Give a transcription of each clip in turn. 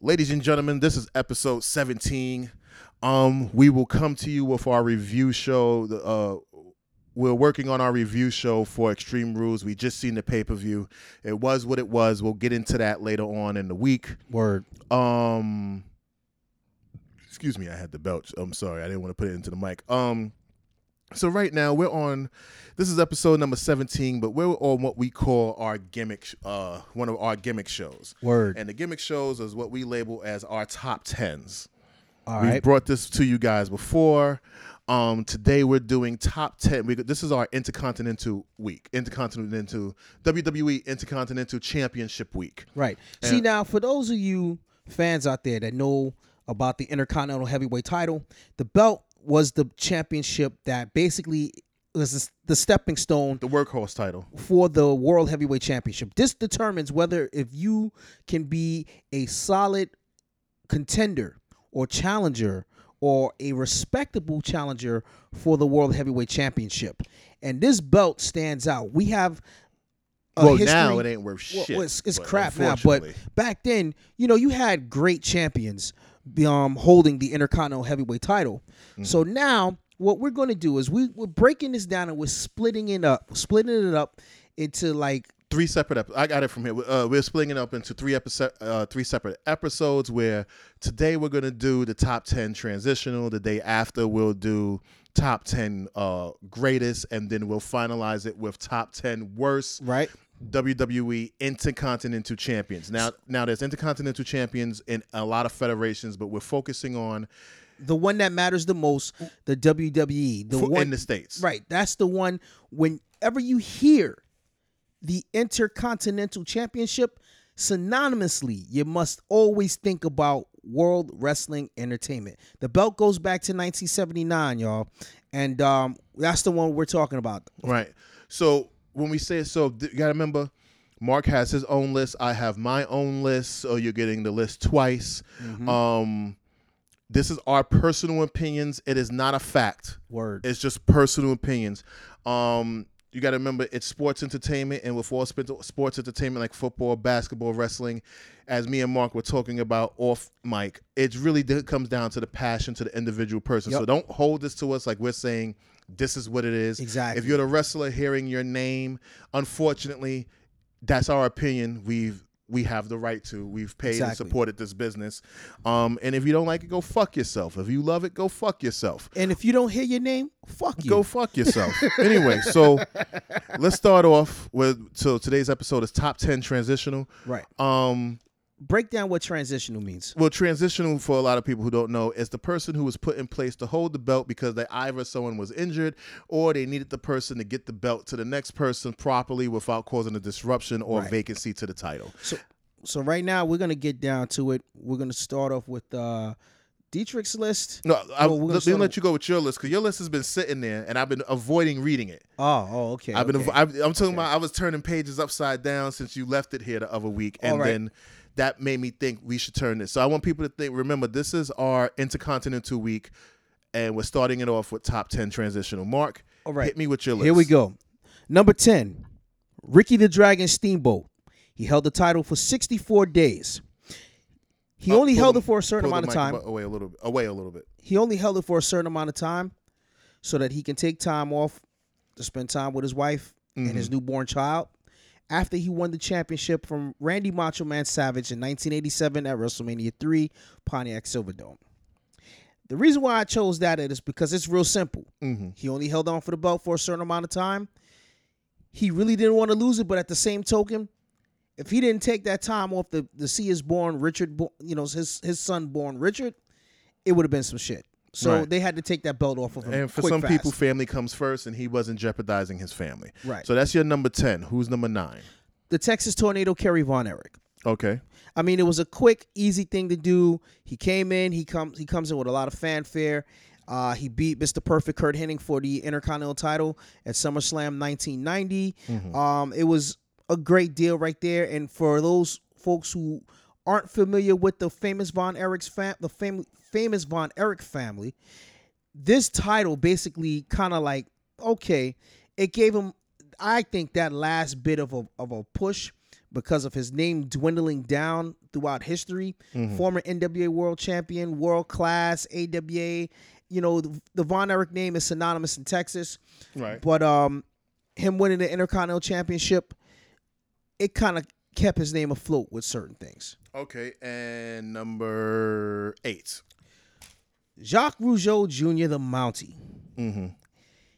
Ladies and gentlemen, this is episode 17. Um, we will come to you with our review show. The, Uh, we're working on our review show for Extreme Rules. We just seen the pay per view. It was what it was. We'll get into that later on in the week. Word. Um, excuse me, I had the belch. I'm sorry, I didn't want to put it into the mic. Um, so right now we're on. This is episode number 17, but we're on what we call our gimmick, uh, one of our gimmick shows. Word. And the gimmick shows is what we label as our top tens. All we right. brought this to you guys before. Um, today we're doing top ten. We, this is our Intercontinental Week, Intercontinental WWE Intercontinental Championship Week. Right. Yeah. See now, for those of you fans out there that know about the Intercontinental Heavyweight Title, the belt was the championship that basically was the stepping stone The workhorse title. for the World Heavyweight Championship. This determines whether if you can be a solid contender or challenger or a respectable challenger for the World Heavyweight Championship. And this belt stands out. We have a well, history, now it ain't worth shit. well, it's, it's crap now, but back then, you know, you had great champions um, holding the Intercontinental Heavyweight title. So Mm-hmm. now, what we're going to do is we, we're breaking this down and we're splitting it up, splitting it up into like three separate. Ep- I got it from here. Uh, we're splitting it up into three episode, uh, three separate episodes. Where today we're gonna do the top ten transitional. The day after we'll do top ten uh, greatest, and then we'll finalize it with top ten worst right. WWE Intercontinental Champions. Now, now there's Intercontinental Champions in a lot of federations, but we're focusing on The one that matters the most, the WWE, the for- one in the states. Right. That's the one whenever you hear the Intercontinental Championship, synonymously, you must always think about World Wrestling Entertainment. The belt goes back to 1979, y'all. And um, that's the one we're talking about. Right. So when we say so, you got to remember, Mark has his own list. I have my own list. So you're getting the list twice. Mm-hmm. Um, this is our personal opinions. It is not a fact. Word. It's just personal opinions. Um, you got to remember it's sports entertainment, and with all sp- sports entertainment like football, basketball, wrestling, as me and Mark were talking about off mic, it really comes down to the passion to the individual person. So don't hold this to us like we're saying this is what it is. Exactly. If you're the wrestler hearing your name, unfortunately, that's our opinion. We've we have the right to. We've paid and supported this business. Um, and if you don't like it, go fuck yourself. If you love it, go fuck yourself and if you don't hear your name, fuck you. go fuck yourself. anyway, so let's start off with so today's episode is top 10 transitional. right. Um Break down what transitional means. well transitional for a lot of people who don't know is the person who was put in place to hold the belt because they either someone was injured or they needed the person to get the belt to the next person properly without causing a disruption or Right. vacancy to the title. So so right now we're gonna get down to it. We're gonna start off with uh Deitrich's list. No, I, Well, let me let with- you go with your list because your list has been sitting there and I've been avoiding reading it. Oh, oh, okay. I've been. okay. I've, I'm talking about. I was turning pages upside down since you left it here the other week, and right. then that made me think we should turn this. So I want people to think. Remember, this is our Intercontinental Week, and we're starting it off with top ten transitional. Mark, All right. hit me with your list. Here we go. Number 10, Ricky the Dragon Steamboat. He held the title for 64 days. He Uh, only held it for a certain amount of time. Away a little bit. Away a little bit. He only held it for a certain amount of time so that he can take time off to spend time with his wife and Mm-hmm. his newborn child. After he won the championship from Randy Macho Man Savage in 1987 at WrestleMania 3, Pontiac Silverdome. The reason why I chose that is because it's real simple. Mm-hmm. He only held on for the belt for a certain amount of time. He really didn't want to lose it, but at the same token, if he didn't take that time off to, to see his born Richard, you know, his his son born Richard, it would have been some shit. So Right. they had to take that belt off of him. And for some fast. people, family comes first, and he wasn't jeopardizing his family. Right. So that's your number ten. Who's number nine? the Texas Tornado, Kerry Von Erich. Okay. I mean, it was a quick, easy thing to do. He came in. He comes. He comes in with a lot of fanfare. Uh, he beat Mr. Perfect Curt Hennig for the Intercontinental title at SummerSlam 1990. Um, it was a great deal right there. And for those folks who aren't familiar with the famous Von Erich's fam- the fam- famous Von Erich family, this title basically kind of like okay, it gave him. I think that last bit of a of a push because of his name dwindling down throughout history. Mhm. Former NWA World Champion, World Class, AWA. You know, the, the Von Erich name is synonymous in Texas, Right. but um, him winning the Intercontinental Championship, it kind of kept his name afloat with certain things. Okay. And number eight. Jacques Rougeau Jr., the Mountie. Mm-hmm.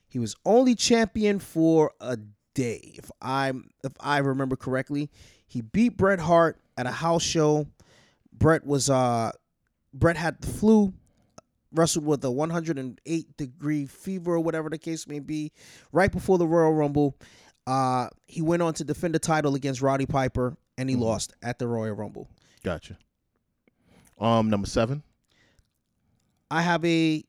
He was only champion for a day, if I if I remember correctly. He beat Bret Hart at a house show. Bret was uh Bret had the flu, wrestled with a 108 degree fever or whatever the case may be. Right before the Royal Rumble, uh, he went on to defend the title against Roddy Piper, and he Mhm. lost at the Royal Rumble. Gotcha. Um, number seven. I have a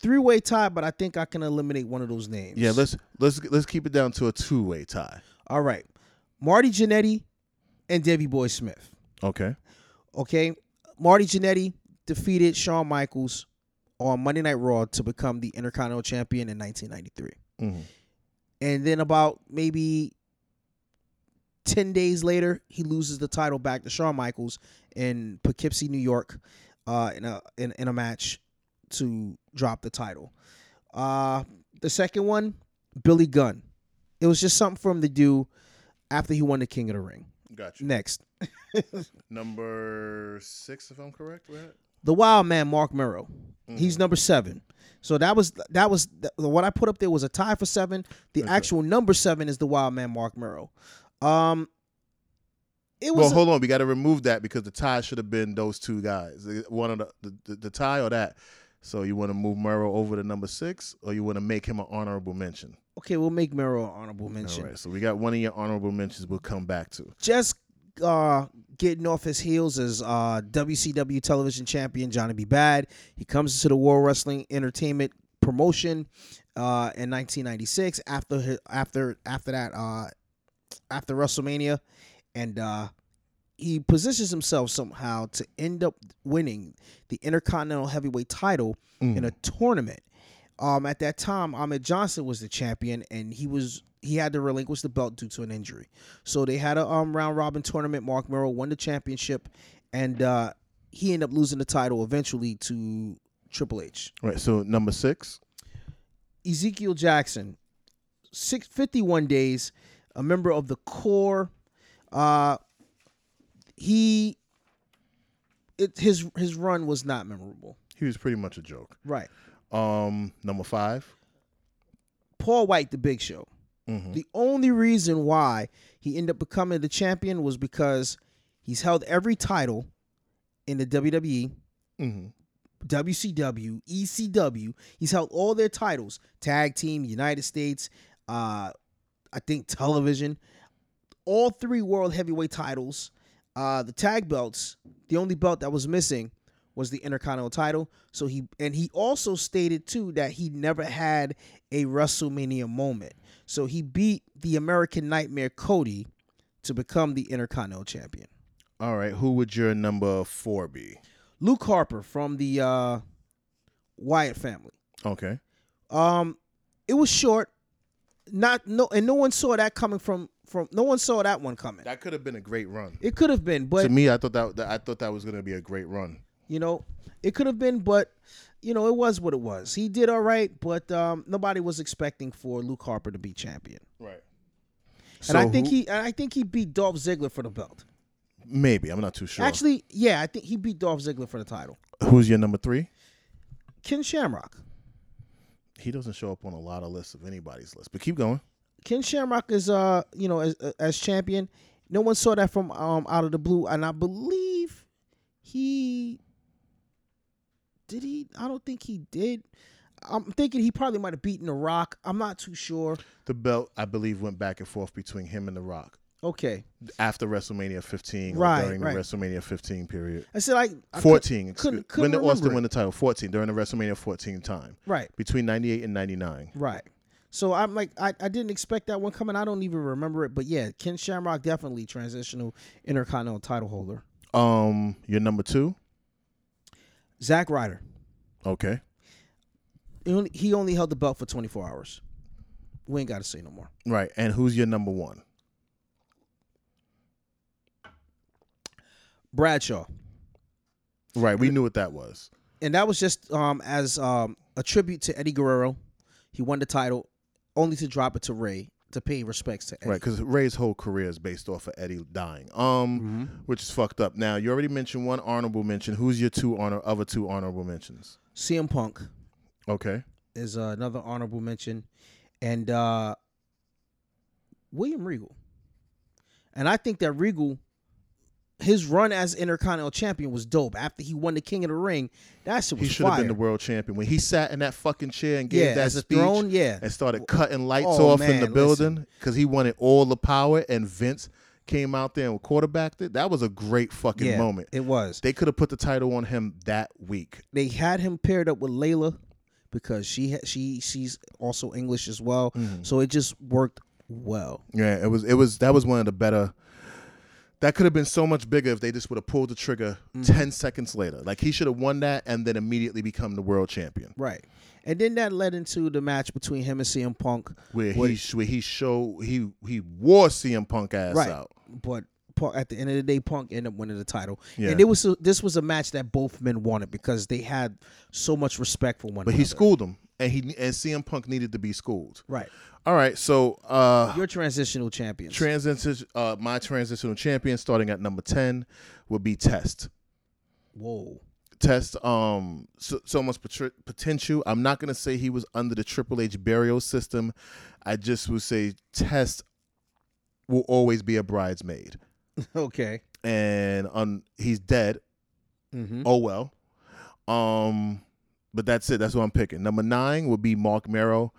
three way tie, but I think I can eliminate one of those names. Yeah, let's let's let's keep it down to a two way tie. All right. Marty Jannetty and Davey Boy Smith. Okay. Okay. Marty Jannetty defeated Shawn Michaels on Monday Night Raw to become the Intercontinental Champion in 1993. Mm-hmm. And then about maybe 10 days later, he loses the title back to Shawn Michaels in Poughkeepsie, New York, uh, in a in, in a match to drop the title. Uh, the second one, Billy Gunn. It was just something for him to do after he won the King of the Ring. Gotcha. Next, Number six, if I'm correct, right? the Wild Man, Marc Mero. He's Mhm. number seven. So that was that was the, what I put up there was a tie for seven. The Okay. actual number seven is the Wild Man, Marc Mero. Um, it was Well, hold on. We got to remove that because the tie should have been those two guys. One of the the, the, the tie or that. So you want to move Mero over to number six, or you want to make him an honorable mention? okay. We'll make Mero an honorable mention. All right. So we got one of your honorable mentions. We'll come back to. Just uh, getting off his heels as uh, WCW Television Champion Johnny B. Badd. He comes into the World Wrestling Entertainment promotion uh, in 1996 after after after that uh, after WrestleMania, and uh, he positions himself somehow to end up winning the Intercontinental Heavyweight title in a tournament. Um, at that time, Ahmed Johnson was the champion, and he was he had to relinquish the belt due to an injury. So they had a um, round robin tournament. Marc Mero won the championship, and uh, he ended up losing the title eventually to Triple H. All right. So number six. Ezekiel Jackson, six, 51 days, a member of the Corre. Uh, he, it, his his run was not memorable. He was pretty much a joke. Right. Um, number five. Paul White, the Big Show. Mm-hmm. The only reason why he ended up becoming the champion was because he's held every title in the WWE, Mm-hmm. WCW, ECW. He's held all their titles: tag team, United States, uh, I think television. All three world heavyweight titles. Uh, the tag belts. The only belt that was missing was the Intercontinental title. So he and he also stated too that he never had a WrestleMania moment. So he beat the American Nightmare Cody to become the Intercontinental champion. All right. Who would your number four be? Luke Harper from the uh, Wyatt family. Okay. Um, it was short. Not no, and no one saw that coming from from. No one saw that one coming. That could have been a great run. It could have been, but to me, I thought that, that I thought that was going to be a great run. you know, it could have been, but you know, it was what it was. He did all right, but um, nobody was expecting for Luke Harper to be champion. Right. and I think he, and I think he beat Dolph Ziggler for the belt. maybe I'm not too sure. Actually, yeah, I think he beat Dolph Ziggler for the title. who's your number three? Ken Shamrock. He doesn't show up on a lot of lists of anybody's list, but keep going. Ken Shamrock is uh you know as as champion. No one saw that from um out of the blue, and I believe he did he. I don't think he did. I'm thinking he probably might have beaten The Rock. I'm not too sure. The belt, I believe, went back and forth between him and The Rock Okay, after WrestleMania 15 or Right, during right. the WrestleMania 15 period. I said I 14. excuse- couldn't- when couldn't did Austin remember win the title? 14 during the WrestleMania 14 time right, between 98 and 99. right. So I'm like I, I didn't expect that one coming. I don't even remember it, but yeah, Ken Shamrock definitely transitional intercontinental title holder. Um, your number two. Zack Ryder. Okay. He only, he only held the belt for 24 hours. We ain't got to say no more. Right. And who's your number one? Bradshaw, Right, we knew what that was. and that was just um as um a tribute to Eddie Guerrero. He won the title, only to drop it to Rey to pay respects to Eddie. Right, because Rey's whole career is based off of Eddie dying. Um, Mm-hmm. which is fucked up. Now you already mentioned one honorable mention. Who's your two honor other two honorable mentions? CM Punk Okay. is uh, another honorable mention, and uh William Regal. And I think that Regal, his run as Intercontinental Champion was dope. After he won the King of the Ring, that shit was He should have been the world champion when he sat in that fucking chair and gave yeah, that speech throne, yeah. and started cutting lights Oh, off in the building because he wanted all the power and Vince came out there and quarterbacked it. That was a great fucking yeah, moment. It was. They could have put the title on him that week. They had him paired up with Layla because she ha- she she's also English as well. Mm. So it just worked well. Yeah, it was it was that was one of the better that could have been so much bigger if they just would have pulled the trigger Mm-hmm. 10 seconds later. Like he should have won that and then immediately become the world champion. Right. And then that led into the match between him and CM Punk. Where he where he showed he he wore CM Punk ass Right. out. But at the end of the day, Punk ended up winning the title. Yeah. And it was this was a match that both men wanted because they had so much respect for one But another. he schooled him and he and CM Punk needed to be schooled. Right. All right, so uh Your transitional champions. transition uh my transitional champion starting at number 10 would be Test. Whoa. Test um so, so much potri- potential. I'm not gonna say he was under the Triple H burial system. I just would say Test will always be a bridesmaid, Okay. and um he's dead. Mm-hmm. Oh well. Um, but that's it. That's what I'm picking. Number nine would be Marc Mero.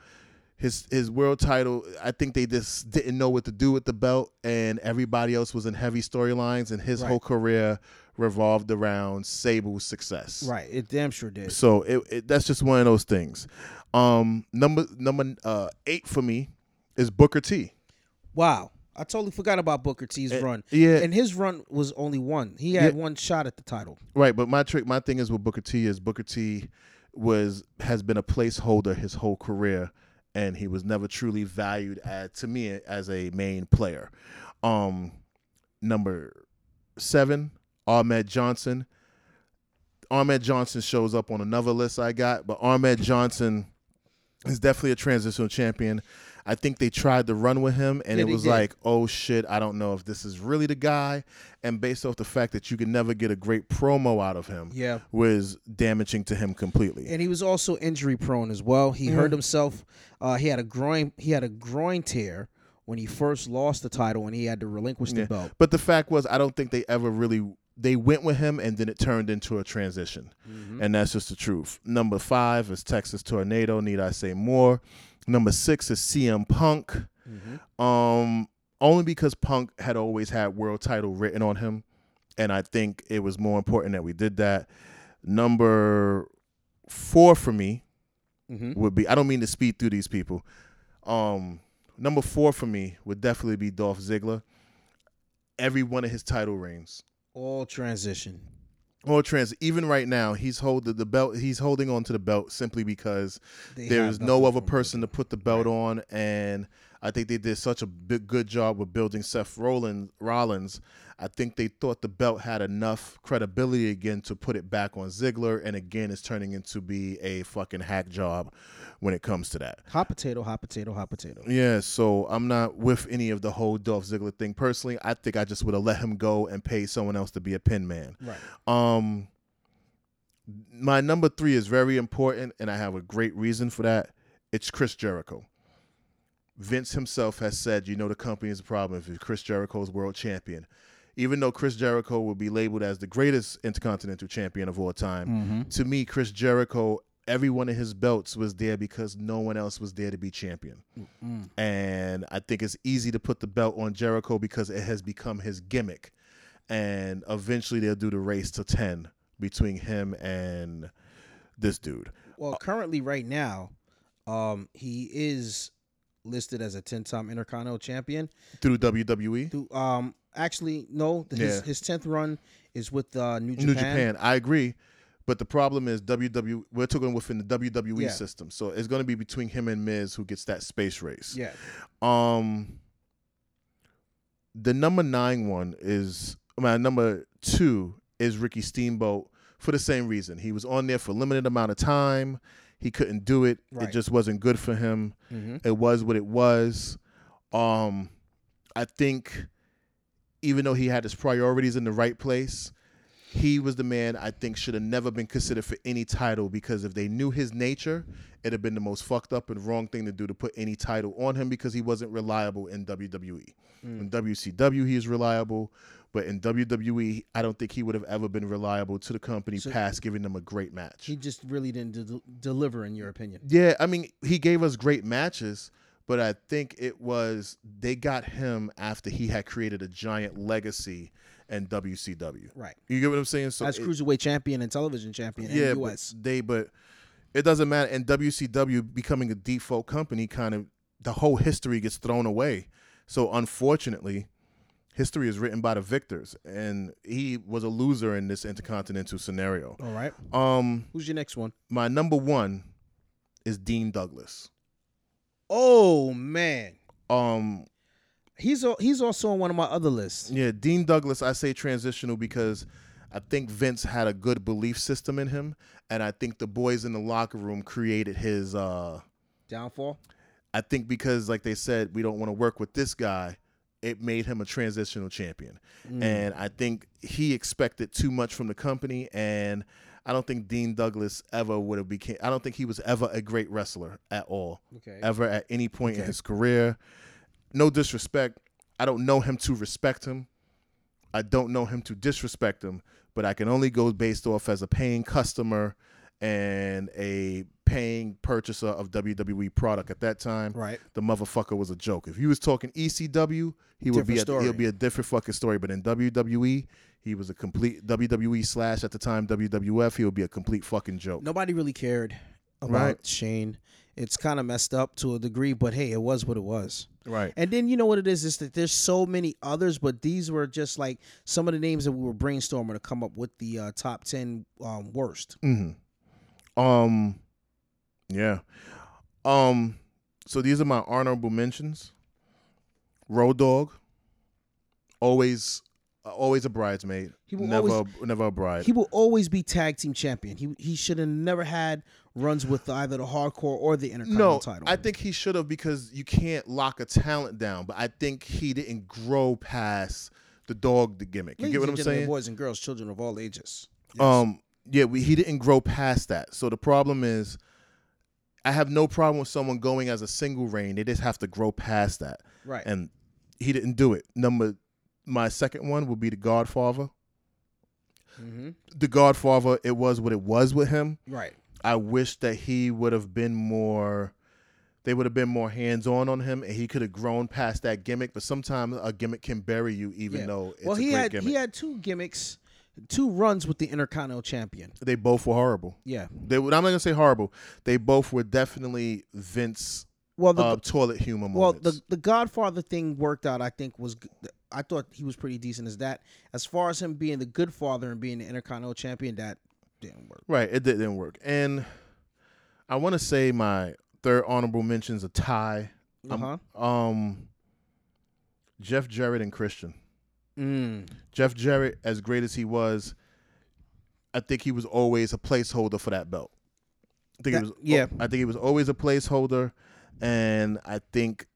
His his world title. I think they just didn't know what to do with the belt, and everybody else was in heavy storylines, and his Right. whole career revolved around Sable's success. Right. It damn sure did. So it, it that's just one of those things. Um, number number uh, eight for me is Booker T. Wow. I totally forgot about Booker T's Eh, run. yeah. And his run was only one. He had Yeah. one shot at the title. Right, but my trick, my thing is with Booker T is Booker T was has been a placeholder his whole career, and he was never truly valued as to me as a main player. Um, number seven, Ahmed Johnson. Ahmed Johnson shows up on another list I got, but Ahmed Johnson is definitely a transitional champion. I think they tried to run with him, and Yeah, it was did. like, oh shit, I don't know if this is really the guy. And based off the fact that you can never get a great promo out of him, Yeah. was damaging to him completely. And he was also injury prone as well. He Mm-hmm. hurt himself. Uh, he had a groin. He had a groin tear when he first lost the title, and he had to relinquish the Yeah. belt. But the fact was, I don't think they ever really they went with him, and then it turned into a transition, Mm-hmm. and that's just the truth. Number five is Texas Tornado. Need I say more? Number six is CM Punk. Mm-hmm. Um, only because Punk had always had world title written on him, and I think it was more important that we did that. Number four for me Mm-hmm. would be I don't mean to speed through these people. Um, number four for me would definitely be Dolph Ziggler. Every one of his title reigns. All transition. Or trans even right now, he's holding the belt he's holding on to the belt simply because They there's no other person to put the belt on and I think they did such a big, good job with building Seth Rollins. Rollins. I think they thought the belt had enough credibility again to put it back on Ziggler, and again, it's turning into be a fucking hack job when it comes to that. Hot potato, hot potato, hot potato. Yeah, so I'm not with any of the whole Dolph Ziggler thing personally. I think I just would have let him go and pay someone else to be a pin man. Right. Um, my number three is very important, and I have a great reason for that. It's Chris Jericho. Vince himself has said, you know, the company is a problem if Chris Jericho is world champion. Even though Chris Jericho will be labeled as the greatest intercontinental champion of all time, Mm-hmm. to me, Chris Jericho, every one of his belts was there because no one else was there to be champion. Mm. And I think it's easy to put the belt on Jericho because it has become his gimmick. And eventually they'll do the race to 10 between him and this dude. Well, currently, right now, um, he is listed as a ten-time Intercontinental Champion. Through WWE. Through, um, actually, no, his Yeah. his tenth run is with uh, New Japan. New Japan. I agree. But the problem is WWE. We're talking within the WWE Yeah. system, so it's going to be between him and Miz who gets that space race. Yeah. Um, the number nine one is my number two is Ricky Steamboat for the same reason. He was on there for a limited amount of time. He couldn't do it. Right. It just wasn't good for him. Mm-hmm. It was what it was. Um, I think even though he had his priorities in the right place, he was the man I think should have never been considered for any title because if they knew his nature, it'd have been the most fucked up and wrong thing to do to put any title on him because he wasn't reliable in WWE. Mm. In WCW, he is reliable, but in WWE, I don't think he would have ever been reliable to the company So- past giving them a great match. He just really didn't de- deliver, in your opinion. Yeah, I mean, he gave us great matches, but I think it was they got him after he had created a giant legacy in WCW. Right. You get what I'm saying? So As it- cruiserweight champion and television champion yeah, in the but US. they but it doesn't matter. And WCW becoming a default company, kind of the whole history gets thrown away. So unfortunately, history is written by the victors, and he was a loser in this intercontinental scenario. All right. Um, Who's your next one? my number one is Dean Douglas. Oh man. Um, He's al- he's also on one of my other lists. Yeah, Dean Douglas, I say transitional because I think Vince had a good belief system in him, and I think the boys in the locker room created his. uh Downfall. I think because, like they said, we don't want to work with this guy, it made him a transitional champion, Mm. and I think he expected too much from the company, and I don't think Dean Douglas ever would have became. I don't think he was ever a great wrestler at all Okay. ever at any point in his career. No disrespect. I don't know him to respect him. I don't know him to disrespect him, but I can only go based off as a paying customer and a paying purchaser of WWE product at that time. Right. The motherfucker was a joke. If he was talking ECW, he would be a, Different he'll be a different fucking story. But in WWE, he was a complete WWE slash at the time WWF. He would be a complete fucking joke. Nobody really cared about Right. Shane. It's kind of messed up to a degree, but hey, it was what it was. Right. And then you know what it is is that there's so many others, but these were just like some of the names that we were brainstorming to come up with the uh, top ten um, worst. hmm Um, yeah. Um, so these are my honorable mentions. Road Dog, always, uh, always a bridesmaid. He will never, always- never a bride. He will always be tag team champion. He he should have never had runs with either the hardcore or the intercontinental no, title. I think he should have because you can't lock a talent down. But I think he didn't grow past the dog the gimmick. You Ladies get what I'm saying? Boys and girls, children of all ages. Yes. Um, yeah, we, he didn't grow past that. So the problem is, I have no problem with someone going as a single reign. They just have to grow past that, right. and he didn't do it. Number, my second one would be the Godfather. hmm The Godfather, it was what it was with him. Right. I wish that he would have been more. They would have been more hands on on him, and he could have grown past that gimmick. But sometimes a gimmick can bury you, even Yeah. though it's well, a he had gimmick. he had two gimmicks, two runs with the Intercontinental Champion. they both were horrible. Yeah. They, were- I'm not gonna say horrible. They both were definitely Vince Well, the uh, toilet humor well moments. the the Godfather thing worked out. I think was I thought he was pretty decent as that. As far as him being the good father and being the Intercontinental Champion, that didn't work. right, it didn't work. And I want to say my third honorable mentions a tie. Uh huh. Um, Jeff Jarrett and Christian. Mm. Jeff Jarrett, as great as he was, I think he was always a placeholder for that belt. I think That- it was yeah. I think he was always a placeholder, and I think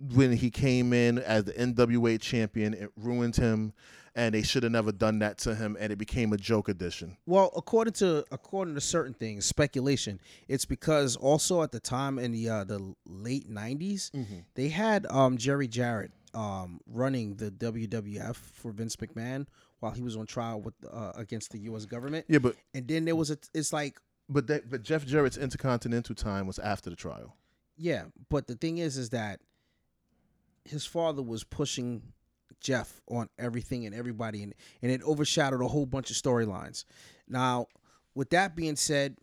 when he came in as the NWA champion, it ruined him, and they should have never done that to him, and it became a joke edition. Well, according to according to certain things, speculation, it's because also at the time in the uh, the late '90s, they had um, Jerry Jarrett um, running the WWF for Vince McMahon while he was on trial with uh, against the U.S. government, Yeah, but and then there was a it's like but that, but Jeff Jarrett's intercontinental time was after the trial. yeah, but the thing is, is that his father was pushing Jeff on everything and everybody, and, and it overshadowed a whole bunch of storylines. Now, with that being said,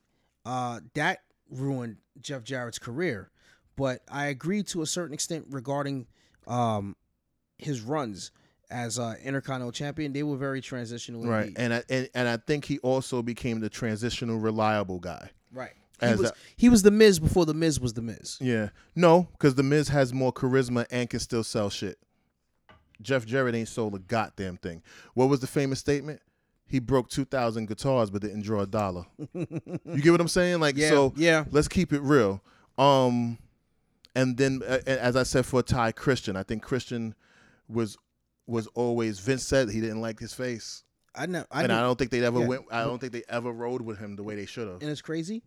uh, that ruined Jeff Jarrett's career. But I agree to a certain extent regarding um, his runs as uh, Intercontinental Champion. They were very transitional. Right, indeed. and I and, and I think he also became the transitional reliable guy. right. He As was a- he was the Miz before the Miz was the Miz. Yeah, no, because the Miz has more charisma and can still sell shit. Jeff Jarrett ain't sold a goddamn thing. What was the famous statement? He broke two thousand guitars but didn't draw a dollar. you get what I'm saying? Like Yeah, so. yeah. Let's keep it real. Um, and then uh, as I said for tie Christian, I think Christian was was always Vince said he didn't like his face, I know. I and. I don't think they ever Yeah. went. I don't think they ever rode with him the way they should have. and it's crazy.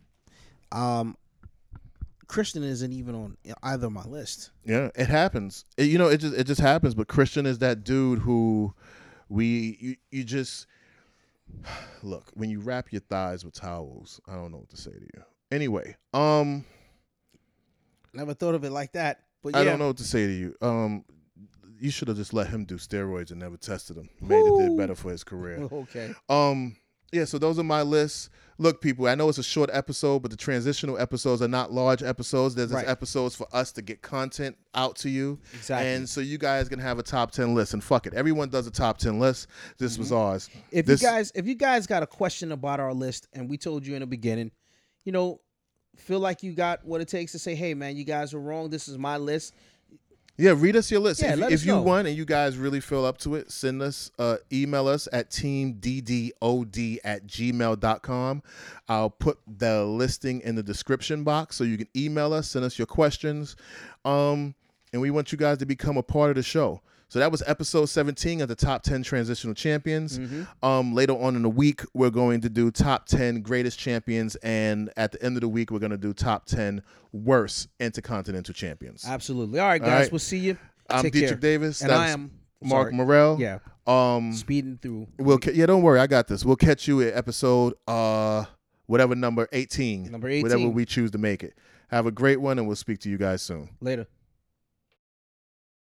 Um, Christian isn't even on either of my list. Yeah, it happens. It- you know, it just it just happens. But Christian is that dude who we you, you just look when you wrap your thighs with towels. I don't know what to say to you. Anyway, um, Never thought of it like that. But yeah, I don't know what to say to you. Um, you should have just let him do steroids and never tested him. Made it did better for his career. Okay. Um, yeah, so those are my lists. Look, people, I know it's a short episode, but the transitional episodes are not large episodes. There's Right. episodes for us to get content out to you. Exactly. And so you guys can have a top 10 list. And fuck it. Everyone does a top 10 list. This was ours. If This- you guys if you guys got a question about our list and we told you in the beginning, you know, feel like you got what it takes to say, "Hey man, you guys are wrong. This is my list." Yeah, read us your list. Yeah, if if you know. want and you guys really feel up to it, send us, uh, email us at teamddod at gmail.com. I'll put the listing in the description box so you can email us, send us your questions. Um, and we want you guys to become a part of the show. So that was episode 17 of the top 10 transitional champions. Um, later on in the week, we're going to do top 10 greatest champions. And at the end of the week, we're going to do top 10 worst intercontinental champions. Absolutely. All right, guys. All right. We'll see you. I'm Take Deitrich care. Davis. and I am Mark sorry. Morel. Yeah, Um, speeding through. we'll ca- yeah, don't worry, I got this. We'll catch you at episode uh whatever number 18. Number 18. Whatever we choose to make it. Have a great one and we'll speak to you guys soon. Later.